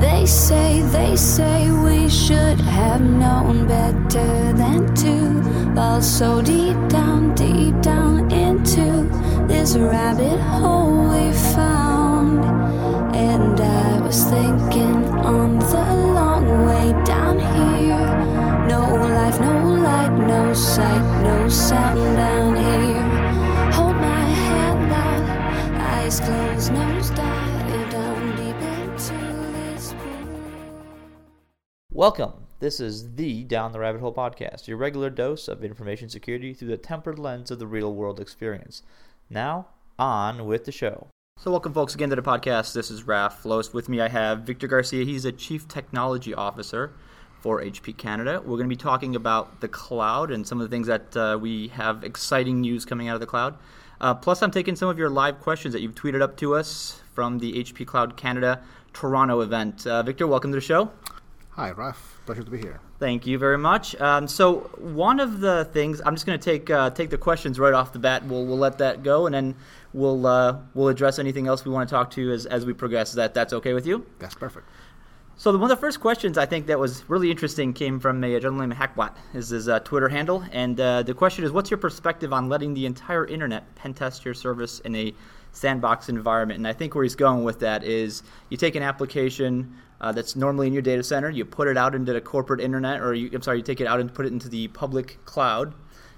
They say, they say we should have known better than to fall so deep down, deep down into this rabbit hole we found. And I was thinking on the long way down here. No life, no light, no sight, no sound down Welcome. This is the Down the Rabbit Hole podcast, your regular dose of information security through the tempered lens of the real world experience. Now, on with the show. So, welcome, folks, again to the podcast. This is Rafal Los. With me, I have Victor Garcia. He's a Chief Technology Officer for HP Canada. We're going to be talking about the cloud and some of the things that uh, we have exciting news coming out of the cloud. Uh, plus, I'm taking some of your live questions that you've tweeted up to us from the HP Cloud Canada Toronto event. Uh, Victor, welcome to the show. Hi, Raf. Pleasure to be here. Thank you very much. Um, so one of the things I'm just going to take uh, take the questions right off the bat. We'll we'll let that go, and then we'll uh, we'll address anything else we want to talk to as as we progress. Is That that's okay with you? That's perfect. So the, one of the first questions I think that was really interesting came from a gentleman named HackBlat. Is his uh, Twitter handle, and uh, the question is, what's your perspective on letting the entire internet pen test your service in a sandbox environment? And I think where he's going with that is, you take an application uh, that's normally in your data center, you put it out into the corporate internet, or you, I'm sorry, you take it out and put it into the public cloud.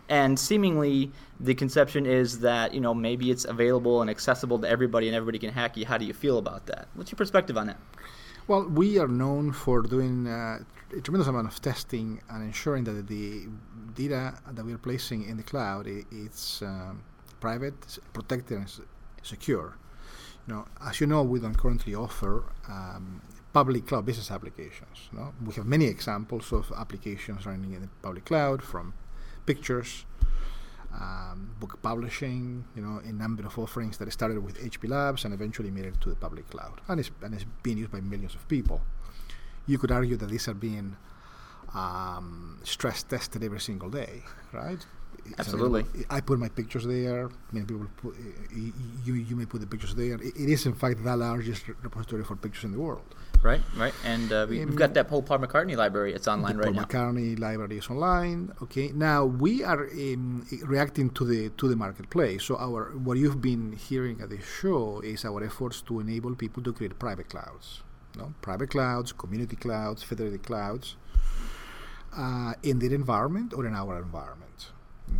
And seemingly, the conception is that you know maybe it's available and accessible to everybody, and everybody can hack you. How do you feel about that? What's your perspective on that? Well, we are known for doing uh, a tremendous amount of testing and ensuring that the data that we are placing in the cloud i- it's um, private, protected, and secure. You know, as you know, we don't currently offer um, public cloud business applications. No? We have many examples of applications running in the public cloud, from pictures, um, book publishing, you know, a number of offerings that started with HP Labs and eventually made it to the public cloud, and it's, and it's being used by millions of people. You could argue that these are being um, stress tested every single day, right? Absolutely. available. I put my pictures there. Many people put, y- you you may put the pictures there. It, it is in fact the largest repository for pictures in the world. Right, right. And uh, we, we've got that whole Paul McCartney library. It's online right Paul now. McCartney library is online. Okay, now we are um, reacting to the to the marketplace. So our what you've been hearing at the show is our efforts to enable people to create private clouds, no private clouds, community clouds, federated clouds, uh, in their environment or in our environment.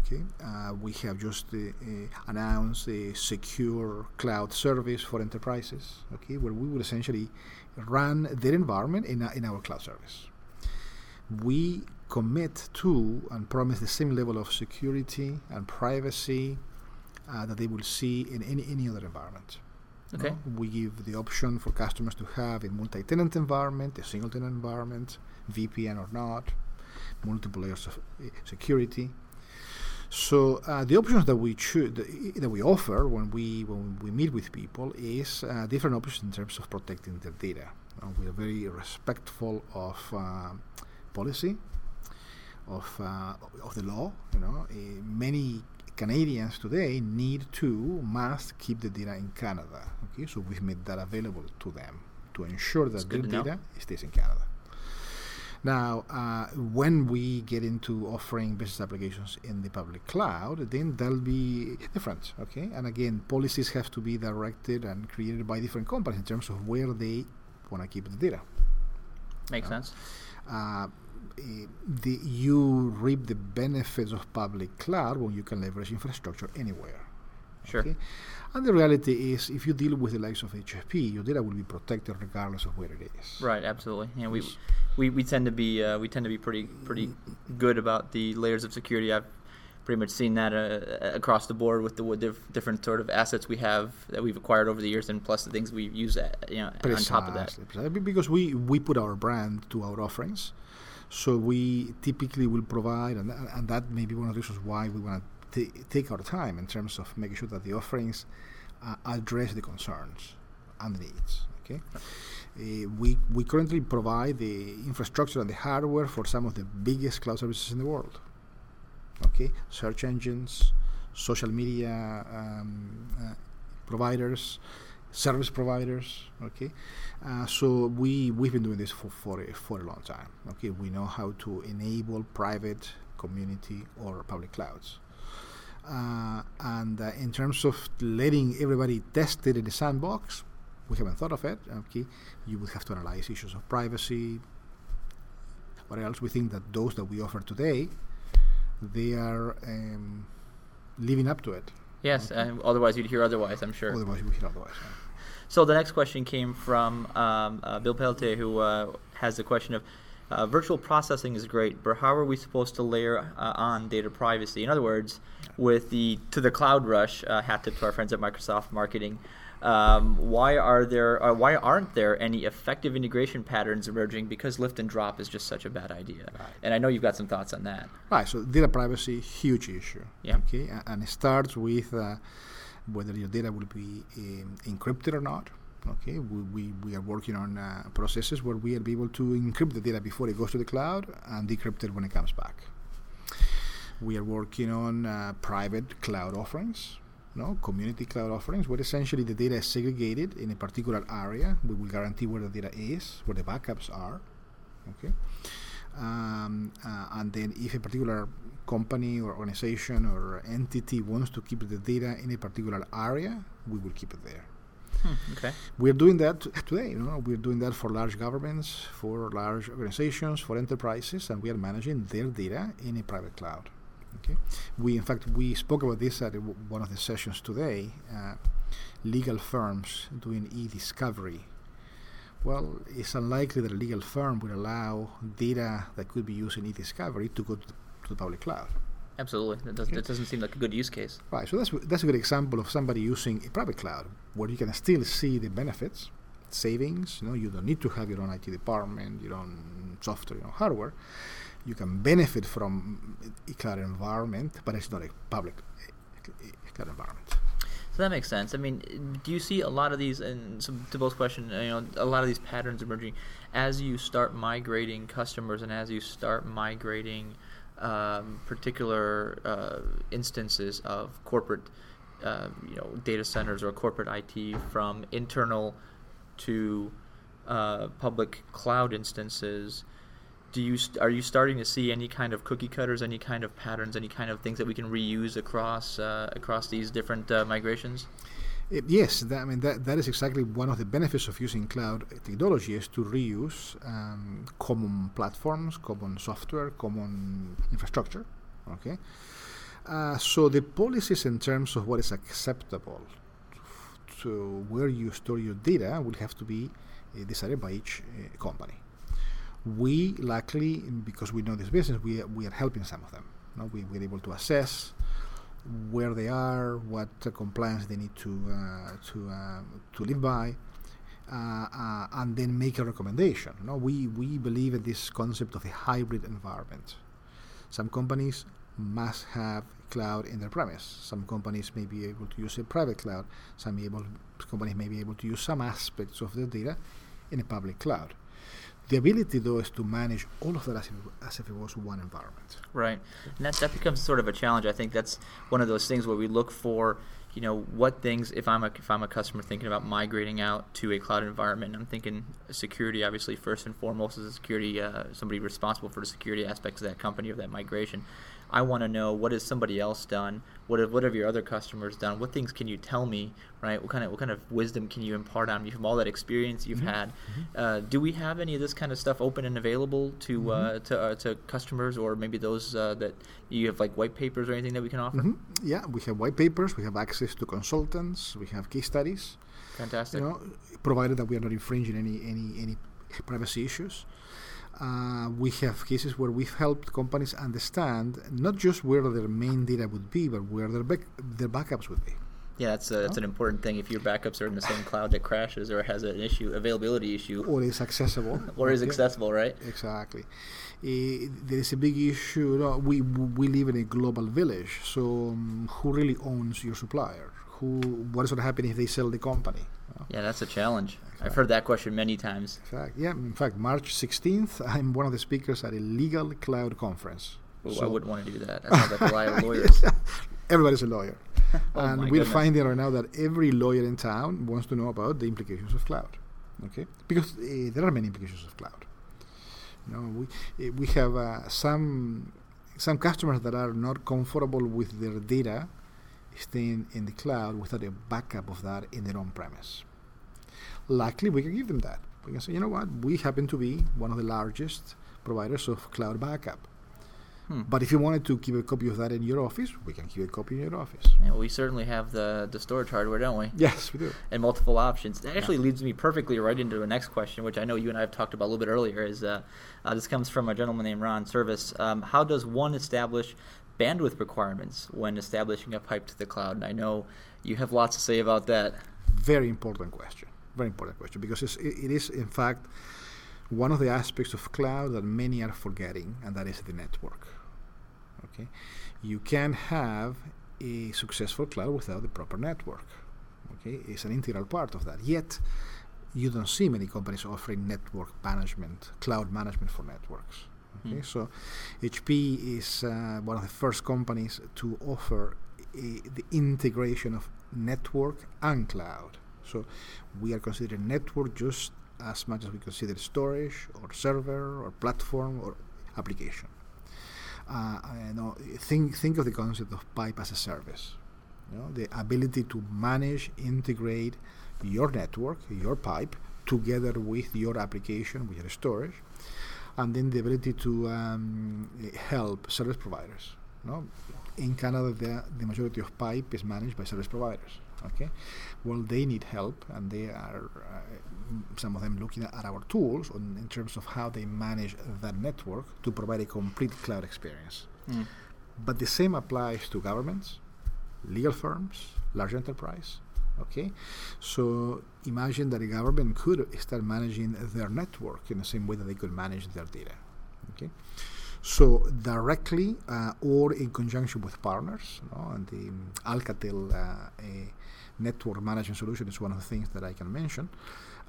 Okay, uh, we have just uh, uh, announced a secure cloud service for enterprises. Okay, where we will essentially run their environment in, in our cloud service. We commit to and promise the same level of security and privacy uh, that they will see in any, any other environment. Okay. No? We give the option for customers to have a multi-tenant environment, a single-tenant environment, VPN or not, multiple layers of uh, security. So uh, the options that we choose, that we offer when we when we meet with people is uh, different options in terms of protecting their data. Uh, we are very respectful of uh, policy, of uh, of the law. You know, uh, many Canadians today need to must keep the data in Canada. Okay, so we've made that available to them to ensure that their data stays in Canada. Now, uh, when we get into offering business applications in the public cloud, then that'll be different. Okay, and again, policies have to be directed and created by different companies in terms of where they want to keep the data. Makes sense. Uh, eh, the, you reap the benefits of public cloud when you can leverage infrastructure anywhere. Sure. Okay? And the reality is, if you deal with the likes of HFP, your data will be protected regardless of where it is. Right, absolutely. Yeah, we, we, we tend to be uh, we tend to be pretty pretty good about the layers of security. I've pretty much seen that uh, across the board with the diff- different sort of assets we have that we've acquired over the years, and plus the things we use uh, you know on top of that. Precisely, precisely, Because we, we put our brand to our offerings. So we typically will provide, and, and that may be one of the reasons why we want to t- take our time in terms of making sure that the offerings uh, address the concerns and the needs. Okay, uh, we we currently provide the infrastructure and the hardware for some of the biggest cloud services in the world. Okay, search engines, social media um, uh, providers, service providers. Okay, uh, so we we've been doing this for for a, for a long time. Okay, we know how to enable private, community, or public clouds. Uh, and uh, in terms of letting everybody test it in the sandbox, we haven't thought of it. Okay, you would have to analyze issues of privacy. What else? We think that those that we offer today, they are um, living up to it. Yes, okay. otherwise you'd hear otherwise. I'm sure. Otherwise, we hear otherwise. Yeah. So the next question came from um, uh, Bill Pelte, who uh, has the question of uh, virtual processing is great, but how are we supposed to layer uh, on data privacy? In other words, with the to the cloud rush, uh, hat tip to our friends at Microsoft Marketing. Um, why are there? Uh, why aren't there any effective integration patterns emerging? Because lift and drop is just such a bad idea. Right. And I know you've got some thoughts on that. Right. So data privacy, huge issue. Yeah. Okay. And it starts with whether your data will be um, encrypted or not. Okay, we, we, we are working on uh, processes where we be able to encrypt the data before it goes to the cloud and decrypt it when it comes back. We are working on uh, private cloud offerings, no community cloud offerings, where essentially the data is segregated in a particular area. We will guarantee where the data is, where the backups are. Okay, um, uh, and then if a particular company or organization or entity wants to keep the data in a particular area, we will keep it there. Hmm, okay. We're doing that today. You know, we're doing that for large governments, for large organizations, for enterprises, and we are managing their data in a private cloud. Okay. We, in fact, we spoke about this at one of the sessions today. Uh, legal firms doing e-discovery. Well, it's unlikely that a legal firm would allow data that could be used in e-discovery to go to the, to the public cloud. Absolutely, that doesn't, okay. doesn't seem like a good use case. Right, so that's that's a good example of somebody using a private cloud where you can still see the benefits, savings. You know, you don't need to have your own IT department, your own software, your own hardware. You can benefit from a cloud environment, but it's not a public cloud environment. So that makes sense. I mean, do you see a lot of these, and so to both questions, you know, a lot of these patterns emerging as you start migrating customers and as you start migrating um, particular uh, instances of corporate, uh, you know, data centers or corporate IT from internal to uh, public cloud instances. Do you st- are you starting to see any kind of cookie cutters, any kind of patterns, any kind of things that we can reuse across uh, across these different uh, migrations? It, yes, that, I mean that, that is exactly one of the benefits of using cloud technology is to reuse um, common platforms, common software, common infrastructure. Okay, uh, so the policies in terms of what is acceptable to where you store your data will have to be uh, decided by each uh, company. We luckily, because we know this business, we we are helping some of them. No? We we're able to assess where they are, what compliance they need to uh, to uh, to live by, uh, and then make a recommendation. No, we we believe in this concept of a hybrid environment. Some companies must have cloud in their premise. Some companies may be able to use a private cloud. Some able, companies may be able to use some aspects of their data in a public cloud. The ability, though, is to manage all of that as if, as if it was one environment. Right, and that that becomes sort of a challenge. I think that's one of those things where we look for, you know, what things. If I'm a if I'm a customer thinking about migrating out to a cloud environment, I'm thinking security, obviously first and foremost, is security uh, somebody responsible for the security aspects of that company or that migration. I want to know what has somebody else done? What have what have your other customers done? What things can you tell me? Right? What kind of what kind of wisdom can you impart on me from all that experience you've mm-hmm. had? Mm-hmm. Uh, do we have any of this kind of stuff open and available to mm-hmm. uh, to uh, to customers or maybe those uh, that you have like white papers or anything that we can offer? Mm-hmm. Yeah, we have white papers. We have access to consultants. We have case studies. Fantastic. You know, provided that we are not infringing any any any privacy issues. Uh, we have cases where we've helped companies understand not just where their main data would be, but where their back, their backups would be. Yeah, that's, a, that's an important thing. If your backups are in the same cloud that crashes or has an issue, availability issue, or is accessible, or is accessible, right? Exactly. Uh, there is a big issue. We we live in a global village, so um, who really owns your supplier? Who? What is going to happen if they sell the company? Yeah, that's a challenge. I've heard that question many times. In fact, yeah, in fact, March 16th, I'm one of the speakers at a legal cloud conference. Ooh, so I wouldn't want to do that. That sounds like a lot of lawyers. Everybody's a lawyer. Oh and we're goodness. finding right now that every lawyer in town wants to know about the implications of cloud. Okay, because uh, there are many implications of cloud. You know, we uh, we have uh, some some customers that are not comfortable with their data staying in the cloud without a backup of that in their own premise. Luckily, we can give them that. We can say, you know what, we happen to be one of the largest providers of cloud backup. Hmm. But if you wanted to keep a copy of that in your office, we can keep a copy in your office. Yeah, we certainly have the the storage hardware, don't we? Yes, we do. and multiple options. That actually leads me perfectly right into the next question, which I know you and I have talked about a little bit earlier. Is uh, uh, this comes from a gentleman named Ron Service? Um, how does one establish bandwidth requirements when establishing a pipe to the cloud? And I know you have lots to say about that. Very important question. Very important question because it's, it, it is, in fact, one of the aspects of cloud that many are forgetting, and that is the network. Okay, you can have a successful cloud without the proper network. Okay, it's an integral part of that. Yet, you don't see many companies offering network management, cloud management for networks. Okay, Hmm. so HP is uh, one of the first companies to offer a, the integration of network and cloud. So we are considering network just as much as we consider storage or server or platform or application. Uh, you know, think think of the concept of pipe as a service. You know, the ability to manage, integrate your network, your pipe, together with your application, with your storage, and then the ability to um, help service providers. No, in Canada, the, the majority of pipe is managed by service providers. Okay, well, they need help, and they are uh, some of them looking at our tools on, in terms of how they manage that network to provide a complete cloud experience. Hmm. But the same applies to governments, legal firms, large enterprise. Okay, so imagine that a government could start managing their network in the same way that they could manage their data. Okay, so directly uh, or in conjunction with partners, no? and the Alcatel uh, network management solution is one of the things that I can mention.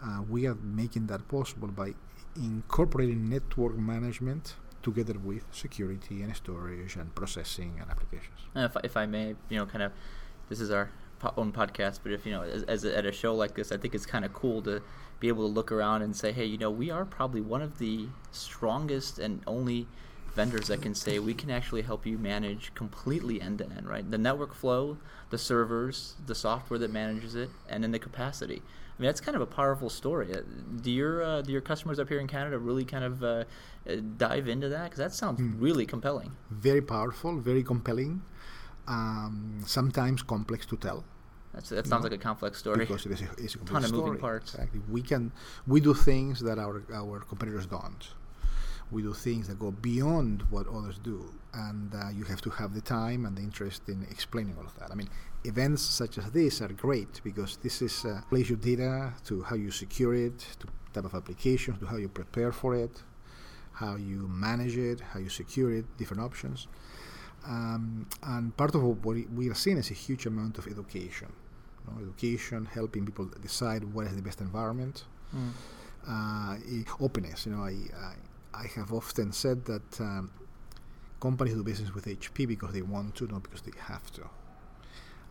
Uh, we are making that possible by incorporating network management together with security and storage and processing and applications. And if, if I may, you know, kind of, this is our po- own podcast, but if you know, as, as a, at a show like this, I think it's kind of cool to be able to look around and say, hey, you know, we are probably one of the strongest and only vendors that can say we can actually help you manage completely end to end, right? The network flow, the servers, the software that manages it, and then the capacity. I mean, that's kind of a powerful story. Uh, Do your uh, do your customers up here in Canada really kind of uh, uh, dive into that? Because that sounds Hmm. really compelling. Very powerful, very compelling, um, sometimes complex to tell. That's, that sounds No. like a complex story. because it is a, it's a Ton complex of moving story. parts. Exactly. We can we do things that our our competitors don't. We do things that go beyond what others do, and uh, you have to have the time and the interest in explaining all of that. I mean, events such as this are great because this is uh, plays your data to how you secure it, to type of applications, to how you prepare for it, how you manage it, how you secure it, different options. Um, and part of what we we are seeing is a huge amount of education. you know, education, helping people decide what is the best environment, Mm. uh, openness. You know, I, I I have often said that um, companies do business with HP because they want to, not because they have to.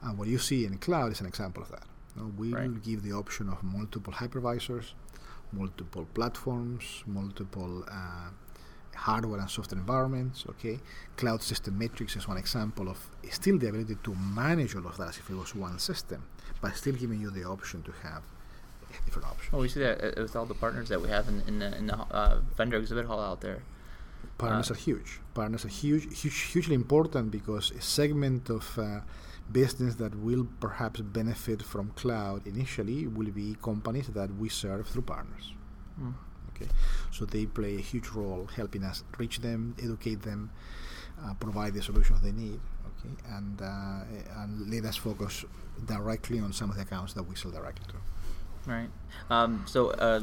And what you see in cloud is an example of that. Know, we Right. will give the option of multiple hypervisors, multiple platforms, multiple uh, hardware and software environments. Okay, CloudSystem Matrix is one example of still the ability to manage all of that as if it was one system, but still giving you the option to have different options. Well, we see that uh, with all the partners that we have in, in the, in the uh, vendor exhibit hall out there. Partners Uh, are huge. Partners are huge, huge, hugely important because a segment of uh, business that will perhaps benefit from cloud initially will be companies that we serve through partners. Mm. Okay, so they play a huge role helping us reach them, educate them, uh, provide the solutions they need. Okay, and uh, and let us focus directly on some of the accounts that we sell directly to. Right. Um, so uh,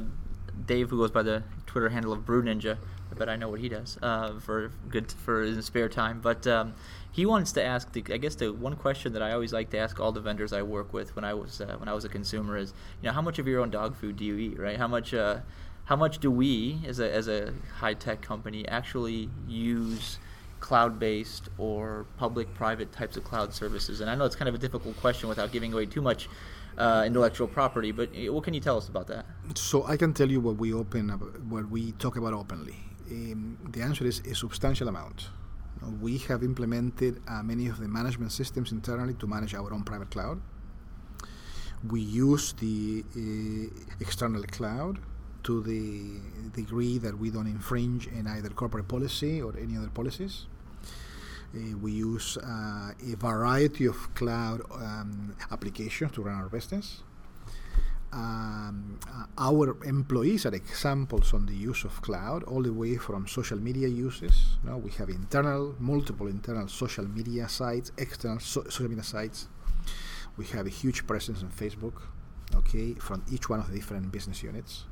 Dave, who goes by the Twitter handle of Brew Ninja, I bet I know what he does uh, for good for his spare time. But um, he wants to ask, the, I guess, the one question that I always like to ask all the vendors I work with when I was uh, when I was a consumer is, you know, how much of your own dog food do you eat? Right? How much uh, how much do we, as a as a high tech company, actually use cloud-based or public-private types of cloud services? And I know it's kind of a difficult question without giving away too much uh, intellectual property, but uh, what can you tell us about that? So I can tell you what we open, what we talk about openly. Um, the answer is a substantial amount. We have implemented uh, many of the management systems internally to manage our own private cloud. We use the uh, external cloud to the degree that we don't infringe in either corporate policy or any other policies. Uh, we use uh, a variety of cloud um, applications to run our business. Um, uh, our employees are examples on the use of cloud, all the way from social media uses. You know, we have internal, multiple internal social media sites, external so- social media sites. We have a huge presence on Facebook, okay, from each one of the different business units.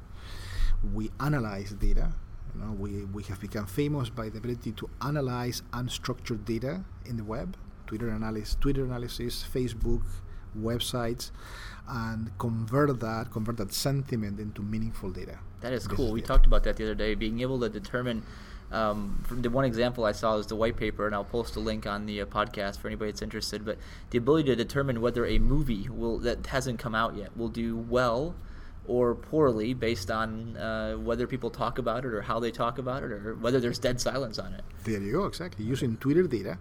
We analyze data. You know, we, we have become famous by the ability to analyze unstructured data in the web, Twitter analysis, Twitter analysis, Facebook, websites and convert that convert that sentiment into meaningful data. That is cool. We talked about that the other day, being able to determine. Um, the one example I saw is the white paper, and I'll post a link on the uh, podcast for anybody that's interested. But the ability to determine whether a movie will that hasn't come out yet will do well or poorly based on uh, whether people talk about it or how they talk about it or whether there's dead silence on it. There you go, exactly. Using Twitter data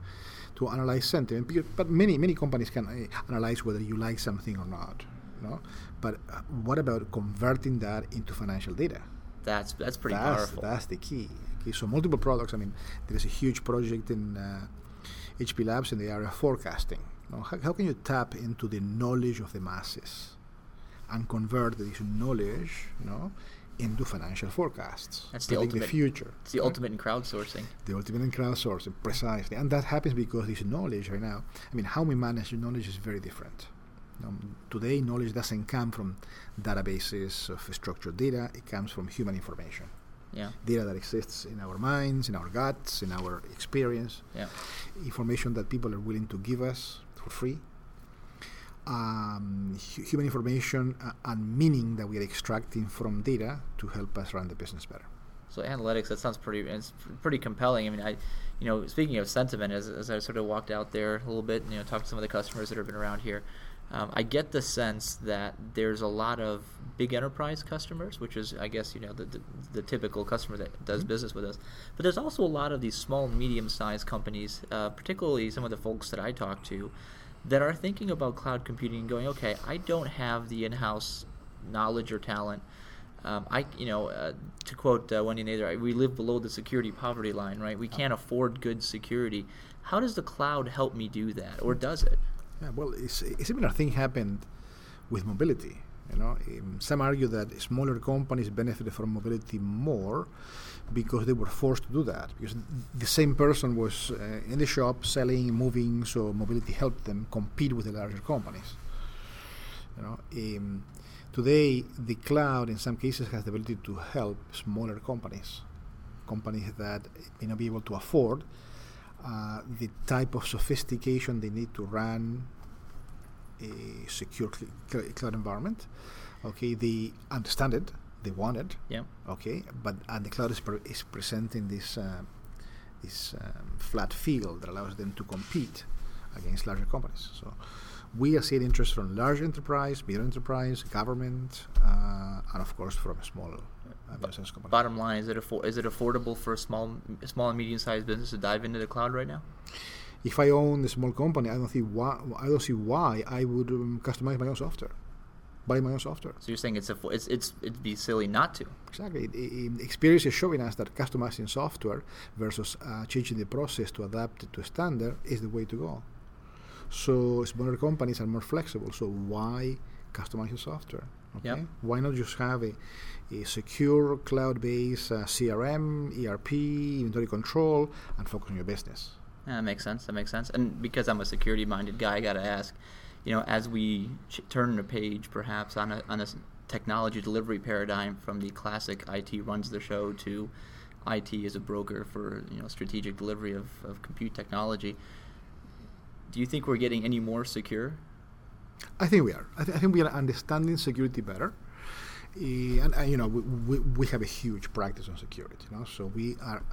to analyze sentiment, but many many companies can uh, analyze whether you like something or not. No, but uh, what about converting that into financial data? That's that's pretty that's, powerful. That's the key. Okay, so multiple products. I mean, there is a huge project in uh, HP Labs in the area of forecasting. How, how can you tap into the knowledge of the masses and convert this knowledge, you know, into financial forecasts. That's the ultimate the future. It's the right? ultimate in crowdsourcing. The ultimate in crowdsourcing, precisely, and that happens because this knowledge right now. I mean, how we manage knowledge is very different. Um, today, knowledge doesn't come from databases of structured data; it comes from human information. Yeah. Data that exists in our minds, in our guts, in our experience. Yeah. Information that people are willing to give us for free um, human information uh, and meaning that we are extracting from data to help us run the business better. So analytics, that sounds pretty, it's pretty compelling. I mean, I, you know, speaking of sentiment, as, as I sort of walked out there a little bit, and, you know, talked to some of the customers that have been around here, um, I get the sense that there's a lot of big enterprise customers, which is, I guess, you know, the, the, the typical customer that does mm-hmm. business with us. But there's also a lot of these small, and medium-sized companies, uh, particularly some of the folks that I talk to, that are thinking about cloud computing and going, okay, I don't have the in-house knowledge or talent. Um, I, you know, uh, to quote uh, Wendy Nather, we live below the security poverty line, right? We can't afford good security. How does the cloud help me do that, or does it? Yeah, well, it's, a similar thing happened with mobility. You know, um, some argue that smaller companies benefited from mobility more because they were forced to do that because the same person was uh, in the shop selling, moving, so mobility helped them compete with the larger companies. You know, um, today the cloud in some cases has the ability to help smaller companies, companies that may not be able to afford uh, the type of sophistication they need to run a secure cl- cloud environment. Okay, they understand it they want it. Yeah. Okay, but and the cloud is, pre- is presenting this uh, this um, flat field that allows them to compete against larger companies. So we are seeing interest from large enterprise, medium enterprise, government, uh, and of course from small uh, business companies. Bottom line, is it affor- is it affordable for a small small and medium sized business to dive into the cloud right now? If I own a small company, I don't see why I don't see why I would um, customize my own software buy my own software. So you're saying it's a it's it's it'd be silly not to. Exactly. It, it, experience is showing us that customizing software versus uh, changing the process to adapt it to a standard is the way to go. So smaller companies are more flexible. So why customize your software? Okay. Yep. Why not just have a, a secure cloud-based uh, CRM, ERP, inventory control, and focus on your business? Yeah, that makes sense. That makes sense. And because I'm a security-minded guy, I got to ask you know, as we turn a page, perhaps on a on a technology delivery paradigm from the classic IT runs the show to IT as a broker for you know strategic delivery of, of compute technology. Do you think we're getting any more secure? I think we are. I, th- I think we are understanding security better. Uh, and, uh, you know we, we, we, have a huge practice on security you know so we are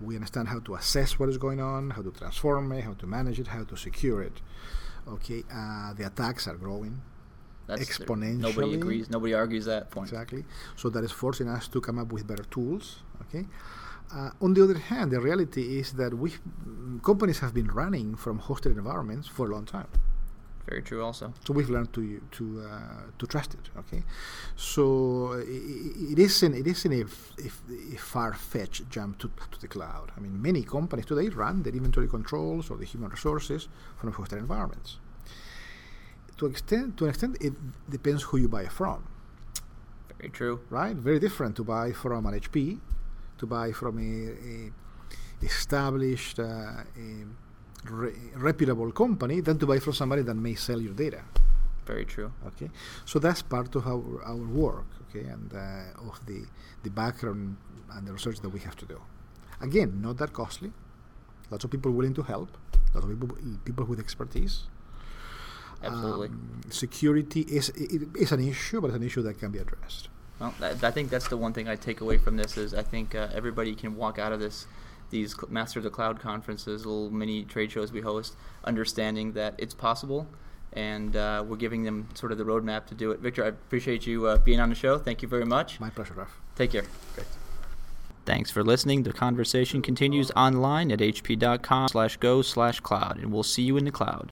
We understand how to assess what is going on, how to transform it, how to manage it, how to secure it. Okay, uh, the attacks are growing That's exponentially. Nobody agrees. Nobody argues that point. Exactly. So that is forcing us to come up with better tools. Okay. Uh, on the other hand, the reality is that we companies have been running from hosted environments for a long time. Very true. Also. So we've learned to to uh, to trust it. Okay. So it, it isn't it isn't a, a, a far fetched jump to, to the cloud. I mean, many companies today run their inventory controls or the human resources from hosted environments. To extent to an extent, it depends who you buy from. Very true. Right. Very different to buy from an HP, to buy from a, a established. Uh, a, re- reputable company than to buy from somebody that may sell your data. Very true. Okay, so that's part of our, our work. Okay, and uh, of the the background and the research that we have to do. Again, not that costly. Lots of people willing to help. Lots of people people with expertise. Absolutely. Um, security is is an issue, but it's an issue that can be addressed. Well, I think that's the one thing I take away from this is I think uh, everybody can walk out of this these Master of the Cloud conferences, little mini trade shows we host, understanding that it's possible, and uh, we're giving them sort of the roadmap to do it. Victor, I appreciate you uh, being on the show. Thank you very much. My pleasure, Raf. Take care. Great. Thanks for listening. The conversation continues online at hp.com slash go slash cloud, and we'll see you in the cloud.